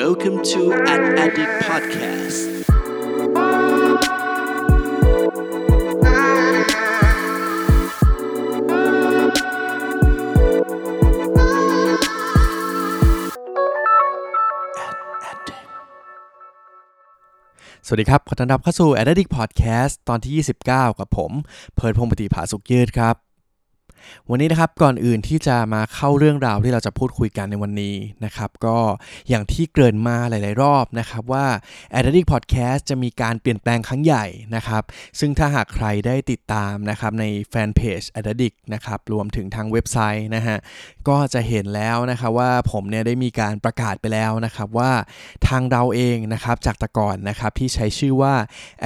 Welcome to An Addict Podcast สวัสดีครับ ขอต้อนรับเข้าสู่ Addict Podcast ตอนที่ 29 กับผม เพิร์ดพงปฏิภาสุขยืดครับ วันนี้นะครับก่อนอื่นที่จะมาเข้าเรื่องราวที่เราจะพูดคุยกันในวันนี้นะครับ ก็อย่างที่เกริ่นมาหลาย ๆ รอบนะครับว่า Addict Podcast จะมีการเปลี่ยนแปลงครั้งใหญ่นะครับ ซึ่งถ้าหากใครได้ติดตามนะครับในแฟนเพจ Addict นะครับรวมถึงทางเว็บไซต์นะฮะก็จะเห็นแล้วนะครับว่าผมเนี่ยได้มีการประกาศไปแล้วนะครับว่าทางเราเองนะครับจากแต่ก่อนนะครับที่ใช้ชื่อว่า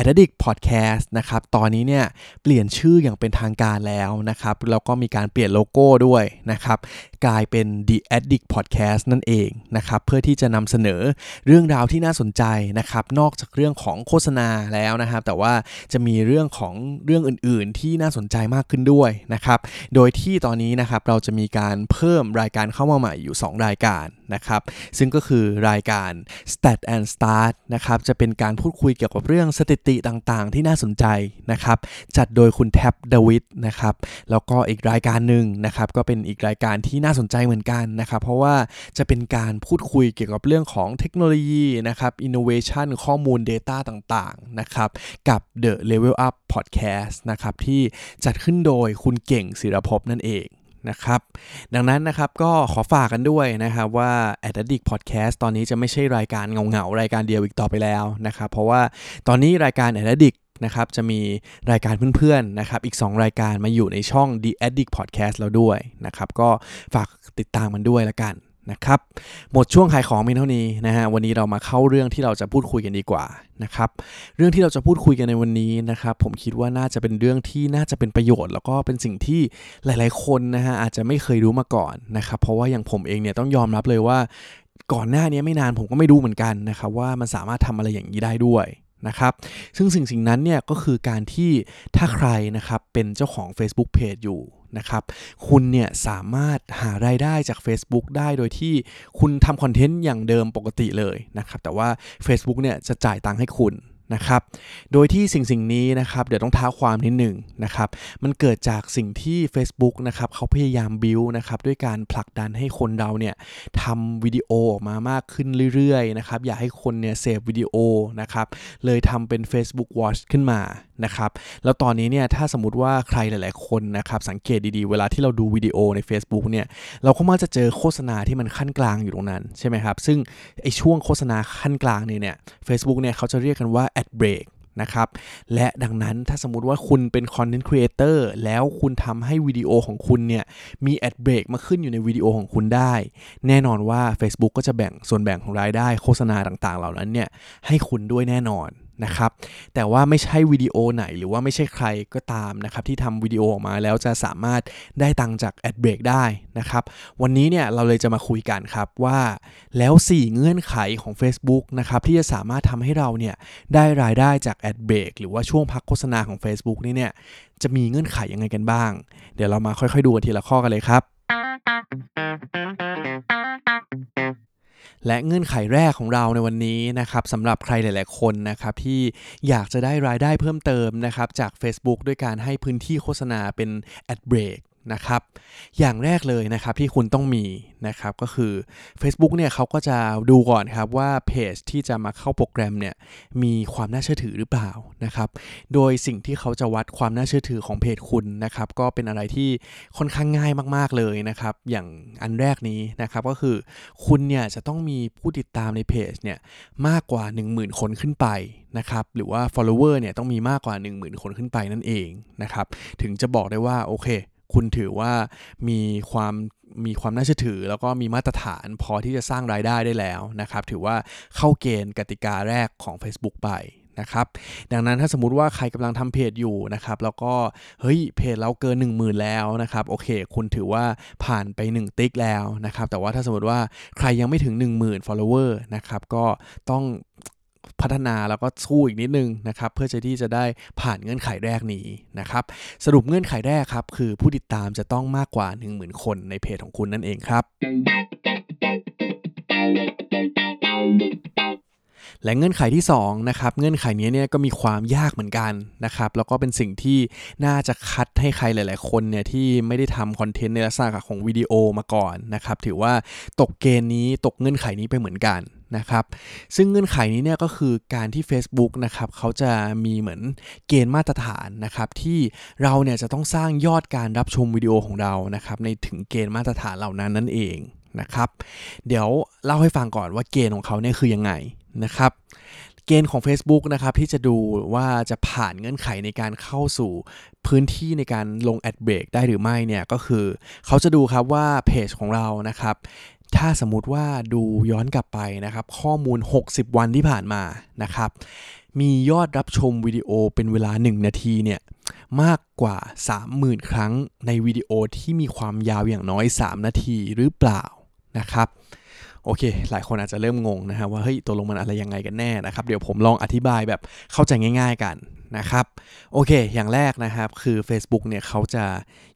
Addict Podcast นะครับตอนนี้เนี่ยเปลี่ยนชื่ออย่างเป็นทางการแล้วนะครับแล้วก็มีการเปลี่ยนโลโก้ด้วยนะครับกลายเป็น The Addict Podcast นั่นเองนะครับเพื่อที่จะนำเสนอเรื่องราวที่น่าสนใจนะครับนอกจากเรื่องของโฆษณาแล้วนะครับ แต่ว่าจะมีเรื่องของเรื่องอื่น ๆ ที่น่าสนใจมากขึ้นด้วยนะครับโดยที่ตอนนี้นะครับเราจะมีการเพิ่มรายการเข้ามาใหม่อยู่ 2 รายการนะครับซึ่งก็คือรายการ Stat and Start นะครับจะเป็นการพูดคุยเกี่ยวกับเรื่องสถิติต่างๆ ที่น่าสนใจนะครับจัดโดยคุณแท็บดวิดนะครับแล้วก็อีกรายการหนึ่งนะครับก็เป็นอีกรายการที่น่าสนใจเหมือนกันนะครับ เพราะว่าจะเป็นการพูดคุยเกี่ยวกับเรื่องของเทคโนโลยีนะครับ innovation ข้อมูล Data ต่างๆนะครับกับ The Level Up Podcast นะครับที่จัดขึ้นโดยคุณเก่งศิรภพนั่นเองนะครับดังนั้นนะครับก็ขอฝากกันด้วยนะครับว่า a d d i c t Podcast ตอนนี้จะไม่ใช่รายการเงาๆ รายการเดียวอีกต่อไปแล้วนะครับเพราะว่าตอนนี้รายการ a d d i c t นะครับจะมีรายการเพื่อนๆนะครับอีก 2 รายการมาอยู่ในช่อง The Addict Podcast แล้วด้วยนะครับก็ฝากติดตามมันด้วยละกันนะครับหมดช่วงขายของเพียงเท่านี้นะฮะวันนี้เรามาเข้าเรื่องที่เราจะพูดคุยกันดีกว่านะครับเรื่องที่เราจะพูดคุยกันในวันนี้นะครับผมคิดว่าน่าจะเป็นเรื่องที่น่าจะเป็นประโยชน์ แล้วก็เป็นสิ่งที่หลาย ๆ คนนะฮะอาจจะไม่เคยรู้มาก่อนนะครับเพราะว่าอย่างผมเองเนี่ยต้องยอมรับเลยว่าก่อนหน้านี้ไม่นานผมก็ไม่รู้เหมือนกันนะครับว่ามันสามารถทำอะไรอย่างนี้ได้ด้วย นะครับ ซึ่งสิ่งสิ่งนั้นเนี่ยก็คือการที่ถ้าใครนะครับเป็นเจ้าของ Facebook Page อยู่นะครับ คุณเนี่ยสามารถหารายได้จาก Facebook ได้โดยที่คุณทำคอนเทนต์อย่างเดิมปกติเลยนะครับ แต่ว่า Facebook เนี่ยจะจ่ายตังค์ให้คุณ นะครับ โดยที่สิ่งสิ่งนี้นะครับเดี๋ยวต้องท้าความนิดหนึ่งนะครับ มันเกิดจากสิ่งที่ Facebook นะครับเขาพยายามบิวนะครับด้วยการผลักดันให้คนเราเนี่ยทำวิดีโอออกมามากขึ้นเรื่อยๆนะครับอยากให้คนเนี่ย save วิดีโอนะครับเลยทำเป็น Facebook Watch ขึ้นมานะครับแล้วตอนนี้เนี่ยถ้าสมมติว่าใครหลาย ๆ คนนะครับสังเกตดีๆ เวลาที่เราดูวิดีโอใน Facebook เนี่ยเราก็มักจะเจอโฆษณาที่มันคั่นกลางอยู่ตรงนั้นใช่ไหมครับซึ่งไอช่วงโฆษณาคั่นกลางเนี่ย Facebook เนี่ยเขาจะเรียกกันว่า ad break นะครับและดังนั้นถ้าสมมุติว่าคุณเป็น content creator แล้วคุณทำให้วิดีโอของคุณเนี่ย มีแอดเบรกมาขึ้นอยู่ในวิดีโอของคุณได้ แน่นอนว่า Facebook ก็จะแบ่งส่วนแบ่งของรายได้โฆษณาต่างๆ เหล่านั้นเนี่ย ให้คุณด้วยแน่นอน นะครับ แต่ว่าไม่ใช่วิดีโอไหนหรือว่าไม่ใช่ใครก็ตามนะครับที่ทำวิดีโอออกมาแล้วจะสามารถได้ตังจากแอดเบรกได้นะครับ วันนี้เนี่ยเราเลยจะมาคุยกันครับว่าแล้ว 4 เงื่อนไขของ Facebook นะครับที่จะสามารถทำให้เราเนี่ยได้รายได้จากแอดเบรกหรือว่าช่วงพักโฆษณาของ Facebook นี่เนี่ยจะมีเงื่อนไขยังไงกันบ้าง เดี๋ยวเรามาค่อยๆดูกันทีละข้อกันเลยครับ และเงื่อนไขแรกของเราในวันนี้นะครับสำหรับใครหลาย ๆ คนนะครับที่อยากจะได้รายได้เพิ่มเติมนะครับจาก Facebook ด้วยการให้พื้นที่โฆษณาเป็น Ad Break นะครับ อย่างแรกเลยนะครับที่คุณต้องมีนะครับก็คือ Facebook เนี่ยเขาก็จะดูก่อนครับว่าเพจที่จะมาเข้าโปรแกรมเนี่ยมีความน่าเชื่อถือหรือเปล่านะครับโดยสิ่งที่เขาจะวัดความน่าเชื่อถือของเพจคุณนะครับก็เป็นอะไรที่ค่อนข้างง่ายมาก ๆเลยนะครับอย่างอันแรกนี้นะครับก็คือคุณเนี่ยจะต้องมีผู้ติดตามในเพจเนี่ยมากกว่า 10,000 คนขึ้นไปนะครับหรือว่า follower เนี่ยต้องมีมากกว่า 10,000 คนขึ้นไปนั่นเองนะครับถึงจะบอกได้ว่าโอเค คุณถือว่ามีความมีความน่าเชื่อถือ แล้วก็มีมาตรฐานพอที่จะสร้างรายได้ได้แล้วนะครับ ถือว่าเข้าเกณฑ์กติกาแรกของ Facebook ไปนะครับดังนั้นถ้าสมมุติว่าใครกำลังทำเพจอยู่นะครับแล้วก็เฮ้ยเพจเราเกิน 1 0,000 แล้วนะครับโอเค คุณถือว่าผ่านไป 1 ติ๊กแล้วนะครับแต่ว่าถ้าสมมติว่าใครยังไม่ถึง 10,000 follower นะครับก็ต้อง พัฒนาแล้วก็สู้อีกนิดนึงนะครับเพื่อจะที่จะได้ผ่านเงื่อนไขแรกนี้นะครับสรุปเงื่อนไขแรกครับ คือผู้ติดตามจะต้องมากกว่า 10,000 คนในเพจของคุณนั่นเองครับและเงื่อนไขที่2นะครับเงื่อนไขนี้เนี่ยก็มีความยากเหมือนกันนะครับแล้วก็เป็นสิ่งที่น่าจะคัดให้ใครหลาย ๆ คนเนี่ยที่ไม่ได้ทำคอนเทนต์ในลักษณะของวิดีโอมาก่อนนะครับถือว่าตกเกณฑ์นี้ตกเงื่อนไขนี้ไปเหมือนกัน นะครับ ซึ่งเงื่อนไขนี้เนี่ยก็คือการที่ Facebook นะครับเขาจะมีเหมือนเกณฑ์มาตรฐานนะครับที่เราเนี่ยจะต้องสร้างยอดการรับชมวิดีโอของเรานะครับในถึงเกณฑ์มาตรฐานเหล่านั้นนั่นเองนะครับเดี๋ยวเล่าให้ฟังก่อนว่าเกณฑ์ของเขาเนี่ยคือยังไงนะครับเกณฑ์ของ Facebook นะครับที่จะดูว่าจะผ่านเงื่อนไขในการเข้าสู่พื้นที่ในการลงแอดเบรกได้หรือไม่เนี่ยก็คือ เขาจะดูครับว่าเพจของเรานะครับ ถ้าสมมติว่าดูย้อนกลับไปนะครับ ข้อมูล 60 วันที่ผ่านมานะครับ มียอดรับชมวิดีโอเป็นเวลา 1 นาทีเนี่ยมากกว่า 30,000 ครั้งในวิดีโอที่มีความยาวอย่างน้อย 3 นาทีหรือเปล่านะครับ โอเค หลายคนอาจจะเริ่มงงนะฮะว่าเฮ้ยตัวลงมันอะไรยังไงกันแน่นะครับ เดี๋ยวผมลองอธิบายแบบเข้าใจง่าย ๆกันนะครับโอเค อย่างแรกนะครับคือ Facebook เนี่ยเขาจะ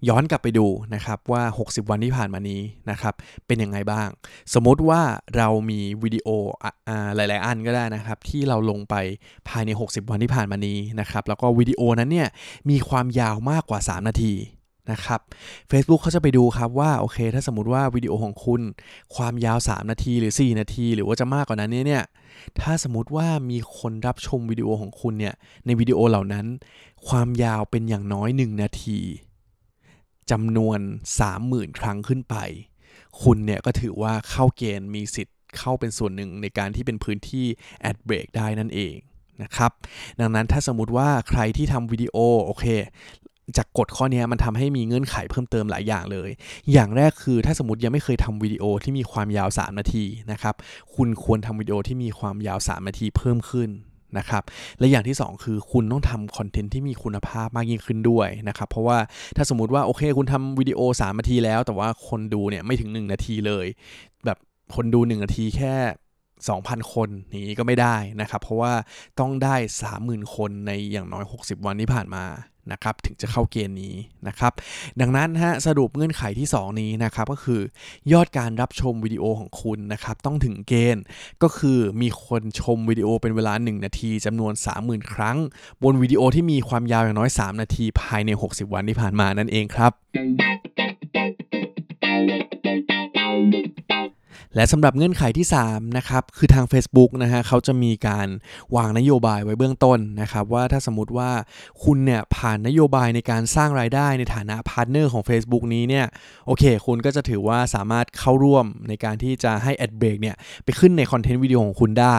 ย้อนกลับไปดูนะครับว่า 60 วันที่ผ่านมานี้นะครับเป็นยังไงบ้าง สมมติว่าเรามีวิดีโอหลาย ๆ อันก็ได้นะครับที่เราลงไปภายใน 60 วันที่ผ่านมานี้นะครับแล้วก็วิดีโอนั้นเนี่ยมีความยาวมากกว่า 3 นาที นะครับ Facebook เขาจะไปดูครับว่าโอเค ถ้าสมมติว่าวิดีโอของคุณ ความยาว 3 นาทีหรือ 4 นาที หรือว่าจะมากกว่านั้นเนี่ยถ้าสมมติว่ามีคนรับชมวิดีโอของคุณเนี่ยในวิดีโอเหล่านั้น ความยาวเป็นอย่างน้อย 1 นาทีจำนวน 30,000 ครั้งขึ้นไป คุณเนี่ยก็ถือว่าเข้าเกณฑ์มีสิทธิ์เข้าเป็นส่วนหนึ่งในการที่เป็นพื้นที่แอดเบรกได้นั่นเองนะครับ ดังนั้นถ้าสมมติว่าใครที่ทำวิดีโอโอเค จากกฎข้อนี้มันทำให้มีเงื่อนไขเพิ่มเติมหลายอย่างเลย อย่างแรกคือถ้าสมมติยังไม่เคยทำวิดีโอที่มีความยาว 3 นาทีนะครับ คุณควรทำวิดีโอที่มีความยาว 3 นาทีเพิ่มขึ้นนะครับ และอย่างที่ 2 คือคุณต้องทำคอนเทนต์ที่มีคุณภาพมากยิ่งขึ้นด้วยนะครับ เพราะว่าถ้าสมมติว่าโอเคคุณทำวิดีโอ 3 นาทีแล้ว แต่ว่าคนดูเนี่ยไม่ถึง 1 นาทีเลย แบบคนดู 1 นาทีแค่2,000 คนนี้ก็ไม่ได้นะครับ เพราะว่าต้องได้ 30,000 คนในอย่างน้อย 60 วันที่ผ่านมา นะครับถึงจะเข้าเกณฑ์นี้นะครับดังนั้นฮะสรุปเงื่อนไขที่ 2 นี้นะครับก็คือยอดการรับชมวิดีโอของคุณนะครับต้องถึงเกณฑ์ก็คือมีคนชมวิดีโอเป็นเวลา 1 นาทีจำนวน 30,000 ครั้ง บนวิดีโอที่มีความยาวอย่างน้อย 3 นาทีภายใน 60 วันที่ผ่านมานั่นเองครับ และสำหรับเงื่อนไขที่3นะครับคือทาง Facebook นะฮะเขาจะมีการวางนโยบายไว้เบื้องต้นนะครับว่าถ้าสมมติว่าคุณเนี่ยผ่านนโยบายในการสร้างรายได้ในฐานะ partner ของ Facebook นี้เนี่ยโอเค คุณก็จะถือว่าสามารถเข้าร่วมในการที่จะให้ Ad Break เนี่ยไปขึ้นใน content วิดีโอของคุณได้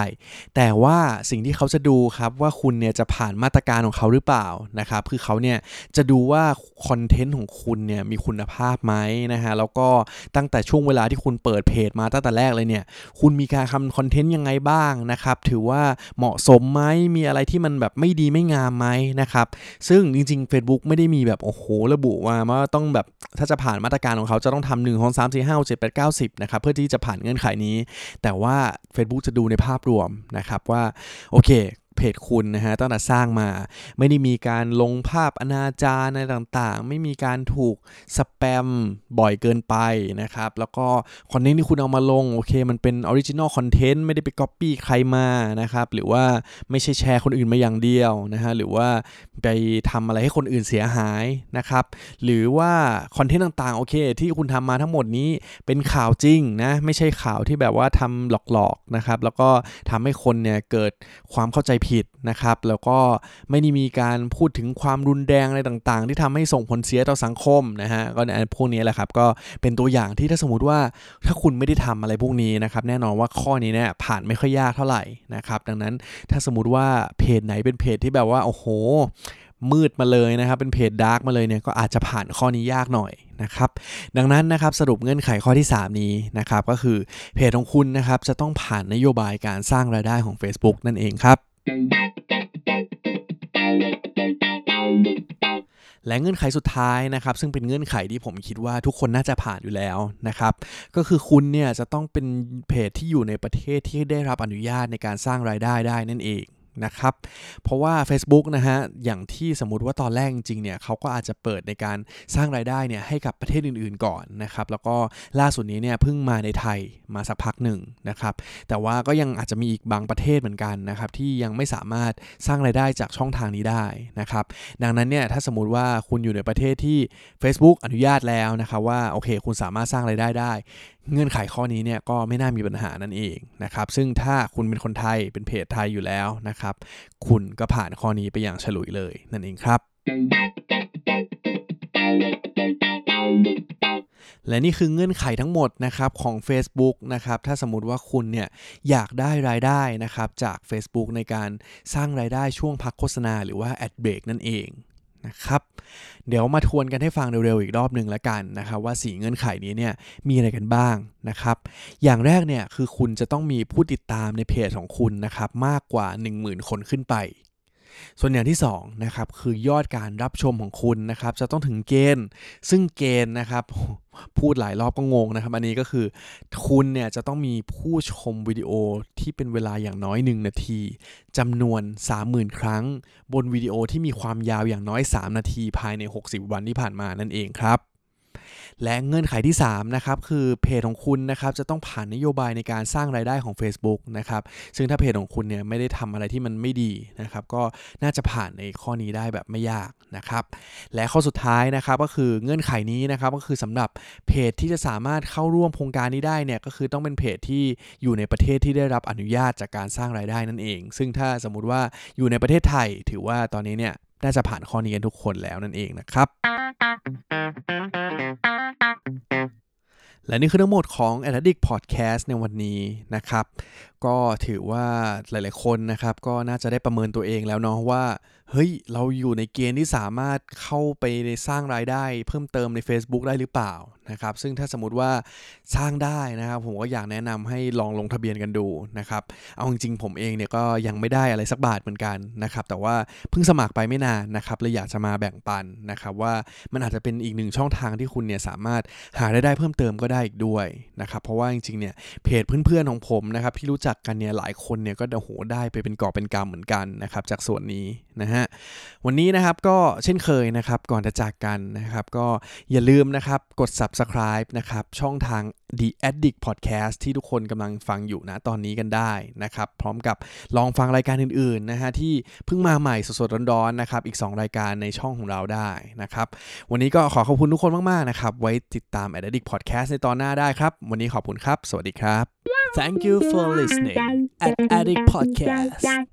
แต่ว่าสิ่งที่เขาจะดูครับว่าคุณเนี่ยจะผ่านมาตรการของเขาหรือเปล่านะครับคือเขาเนี่ยจะดูว่า content ของคุณเนี่ยมีคุณภาพไหมนะฮะแล้วก็ตั้งแต่ช่วงเวลาที่คุณเปิดเพจมาตั้งงแต่แรกเลยเนี่ย คุณมีการทำคอนเทนต์ยังไงบ้างนะครับ ถือว่าเหมาะสมไหมมีอะไรที่มันแบบไม่ดีไม่งามไหมนะครับ ซึ่งจริงๆ Facebook ไม่ได้มีแบบ โอ้โห ระบุว่าว่าต้องแบบถ้าจะผ่านมาตรการของเขาจะต้องทำหนึ่งสองสามสี่ห้าเจ็ดแปดเก้าสิบนะครับ เพื่อที่จะผ่านเงื่อนไขนี้ แต่ว่า Facebook จะดูในภาพรวมนะครับว่าโอเค เพจคุณนะฮะตั้งแต่สร้างมา ไม่ได้มีการลงภาพอนาจารอะไรต่างๆ ไม่มีการถูกสแปมบ่อยเกินไปนะครับ แล้วก็ content ที่คุณเอามาลง โอเค มันเป็น original content ไม่ได้ไปก๊อปปี้ใครมานะครับ หรือว่าไม่ใช่แชร์คนอื่นมาอย่างเดียวนะฮะหรือว่าไปทำอะไรให้คนอื่นเสียหายนะครับ หรือว่า content ต่างๆโอเค ที่คุณทำมาทั้งหมดนี้เป็นข่าวจริงนะไม่ใช่ข่าวที่แบบว่าทำหลอกๆนะครับแล้วก็ทำให้คนเนี่ยเกิดความเข้าใจผิดนะครับ แล้วก็ไม่ได้มีการพูดถึงความรุนแรงอะไรต่าง ๆ ที่ทำให้ส่งผลเสียต่อสังคมนะฮะก็ในพวกนี้แหละครับก็เป็นตัวอย่างที่ถ้าสมมติว่าถ้าคุณไม่ได้ทำอะไรพวกนี้นะครับแน่นอนว่าข้อนี้เนี่ยผ่านไม่ค่อยยากเท่าไหร่นะครับดังนั้นถ้าสมมติว่าเพจไหนเป็นเพจที่แบบว่าโอ้โหมืดมาเลยนะครับ เป็นเพจดาร์กมาเลยเนี่ยก็อาจจะผ่านข้อนี้ยากหน่อยนะครับ ดังนั้นนะครับสรุปเงื่อนไขข้อที่ 3 นี้นะครับ ก็คือเพจของคุณนะครับจะต้องผ่านนโยบายการสร้างรายได้ของ Facebook นั่นเองครับ และเงื่อนไขสุดท้ายนะครับ ซึ่งเป็นเงื่อนไขที่ผมคิดว่าทุกคนน่าจะผ่านอยู่แล้วนะครับ ก็คือคุณเนี่ยจะต้องเป็นเพจที่อยู่ในประเทศที่ได้รับอนุญาตในการสร้างรายได้ได้นั่นเอง นะครับ เพราะว่า Facebook นะฮะ อย่างที่สมมติว่าตอนแรกจริงเนี่ยเขาก็อาจจะเปิดในการสร้างรายได้เนี่ยให้กับประเทศอื่นๆก่อนนะครับ แล้วก็ล่าสุดนี้เนี่ยเพิ่งมาในไทยมาสักพักหนึ่งนะครับ แต่ว่าก็ยังอาจจะมีอีกบางประเทศเหมือนกันนะครับ ที่ยังไม่สามารถสร้างรายได้จากช่องทางนี้ได้นะครับ ดังนั้นเนี่ยถ้าสมมติว่าคุณอยู่ในประเทศที่ Facebook อนุญาตแล้วนะครับว่าโอเค คุณสามารถสร้างรายได้ได้เงื่อนไขข้อนี้เนี่ยก็ไม่น่ามีปัญหานั่นเองนะครับ ซึ่งถ้าคุณเป็นคนไทยเป็นเพจไทยอยู่แล้วนะครับ คุณก็ผ่านข้อนี้ไปอย่างฉลุยเลยนั่นเองครับ และนี่คือเงื่อนไขทั้งหมดนะครับของ Facebook นะครับ ถ้าสมมติว่าคุณเนี่ยอยากได้รายได้นะครับจาก Facebook ในการสร้างรายได้ช่วงพักโฆษณาหรือว่า Ad Break นั่นเอง นะครับ เดี๋ยวมาทวนกันให้ฟังเร็วๆอีกรอบหนึ่งละกันนะครับว่าสีเงื่อนไขนี้เนี่ยมีอะไรกันบ้างนะครับ อย่างแรกเนี่ยคือคุณจะต้องมีผู้ติดตามในเพจของคุณนะครับมากกว่า 10,000 คนขึ้นไป ส่วนอย่างที่2นะครับคือยอดการรับชมของคุณนะครับจะต้องถึงเกณฑ์ ซึ่งเกณฑ์นะครับพูดหลายรอบก็งงนะครับ อันนี้ก็คือคุณเนี่ยจะต้องมีผู้ชมวิดีโอที่เป็นเวลาอย่างน้อย 1 นาทีจำนวน 30,000 ครั้ง บนวิดีโอที่มีความยาวอย่างน้อย 3 นาทีภายใน 60 วันที่ผ่านมานั่นเองครับ และเงื่อนไขที่3นะครับคือเพจของคุณนะครับจะต้องผ่านนโยบายในการสร้างรายได้ของ Facebook นะครับซึ่งถ้าเพจของคุณเนี่ยไม่ได้ทำอะไรที่มันไม่ดีนะครับก็น่าจะผ่านในข้อนี้ได้แบบไม่ยากนะครับและข้อสุดท้ายนะครับก็คือเงื่อนไขนี้นะครับก็คือสำหรับเพจที่จะสามารถเข้าร่วมโครงการนี้ได้เนี่ยก็คือต้องเป็นเพจที่อยู่ในประเทศที่ได้รับอนุญาตจากการสร้างรายได้นั่นเอง ซึ่งถ้าสมมุติว่าอยู่ในประเทศไทย ถือว่าตอนนี้เนี่ยน่าจะผ่านข้อนี้กันทุกคนแล้วนั่นเองนะครับ และนี่คือทั้งหมดของ a d d i c t Podcast ในวันนี้นะครับ ก็ถือว่าหลาย ๆ คนนะครับ ก็น่าจะได้ประเมินตัวเองแล้วเนาะว่า เฮ้ย เราอยู่ในเกณฑ์ที่สามารถเข้าไปในสร้างรายได้ เพิ่มเติมใน Facebook ได้หรือเปล่านะครับ ซึ่งถ้าสมมติว่าสร้างได้นะครับ ผมก็อยากแนะนำให้ลองลงทะเบียนกันดูนะครับ เอาจริงๆผมเองเนี่ยก็ยังไม่ได้อะไรสักบาทเหมือนกันนะครับ แต่ว่าเพิ่งสมัครไปไม่นานนะครับเลยอยากจะมาแบ่งปันนะครับว่ามันอาจจะเป็นอีกหนึ่งช่องทางที่คุณเนี่ยสามารถหารายได้เพิ่มเติมก็ได้อีกด้วยนะครับ เพราะว่าจริงๆเนี่ยเพจเพื่อนๆของผมนะครับที่รู้จักกันเนี่ยหลายคนเนี่ยก็โอ้โหได้ไปเป็นกอบเป็นกำเหมือนกันนะครับจากส่วนนี้นะฮะวันนี้นะครับก็เช่นเคยนะครับก่อนจะจากกันนะครับก็อย่าลืมนะครับกด subscribe นะครับช่องทาง The Addict Podcast ที่ทุกคนกำลังฟังอยู่นะตอนนี้กันได้นะครับพร้อมกับลองฟังรายการอื่นๆนะฮะที่เพิ่งมาใหม่สดๆร้อนๆนะครับอีก 2 รายการในช่องของเราได้นะครับวันนี้ก็ขอขอบคุณทุกคนมากๆนะครับไว้ติดตาม Addict Podcast ในตอนหน้าได้ครับ วันนี้ขอบคุณครับ สวัสดีครับ Thank you for listening at Addict Podcast.